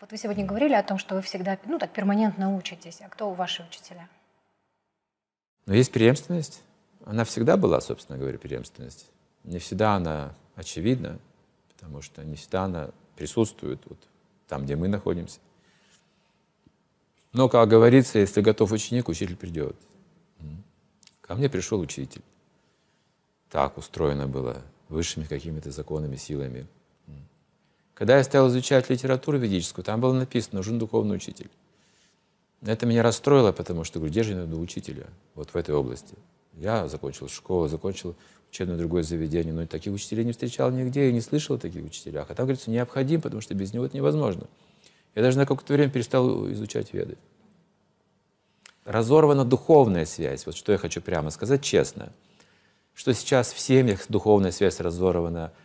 Вот вы сегодня говорили о том, что вы всегда, ну так, перманентно учитесь. А кто ваши учителя? Но есть преемственность. Она всегда была, собственно говоря, преемственность. Не всегда она очевидна, потому что не всегда она присутствует вот там, где мы находимся. Но, как говорится, если готов ученик, учитель придет. Ко мне пришел учитель. Так устроено было высшими какими-то законами, силами. Когда я стал изучать литературу ведическую, там было написано «нужен духовный учитель». Это меня расстроило, потому что, говорю, где же я найду учителя вот в этой области? Я закончил школу, закончил учебное другое заведение, но таких учителей не встречал нигде и не слышал о таких учителях. А там, говорится, необходим, потому что без него это невозможно. Я даже на какое-то время перестал изучать веды. Разорвана духовная связь. Вот что я хочу прямо сказать честно. Что сейчас в семьях духовная связь разорвана –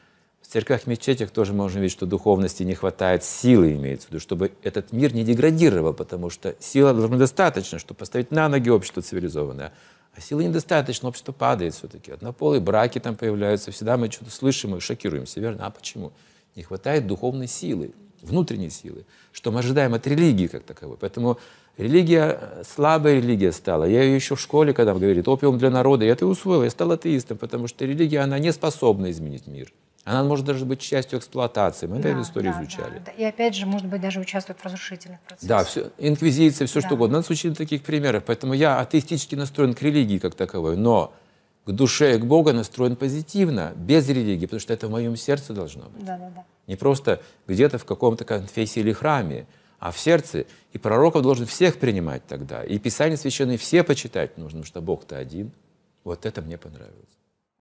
в церквях, мечетях тоже можно видеть, что духовности не хватает, силы имеется в виду, чтобы этот мир не деградировал, потому что сила должна достаточно, чтобы поставить на ноги общество цивилизованное. А силы недостаточно, общество падает все-таки. Однополые браки там появляются, всегда мы что-то слышим и шокируемся, верно? А почему? Не хватает духовной силы, внутренней силы, что мы ожидаем от религии как таковой. Поэтому религия, слабая религия стала. Я ее еще в школе, когда говорит, опиум для народа, я это усвоил, я стал атеистом, потому что религия, она не способна изменить мир. Она может даже быть частью эксплуатации. Мы да, эту историю да, изучали. Да, И опять же, может быть, даже участвует в разрушительных процессах. Да, все, инквизиция, все да. что угодно. Нас учили таких примеров. Поэтому я атеистически настроен к религии как таковой, но к душе и к Богу настроен позитивно, без религии, потому что это в моем сердце должно быть. Да, да, да. Не просто где-то в каком-то конфессии или храме, а в сердце. И пророков должен всех принимать тогда. И Писание священное все почитать нужно, потому что Бог-то один. Вот это мне понравилось.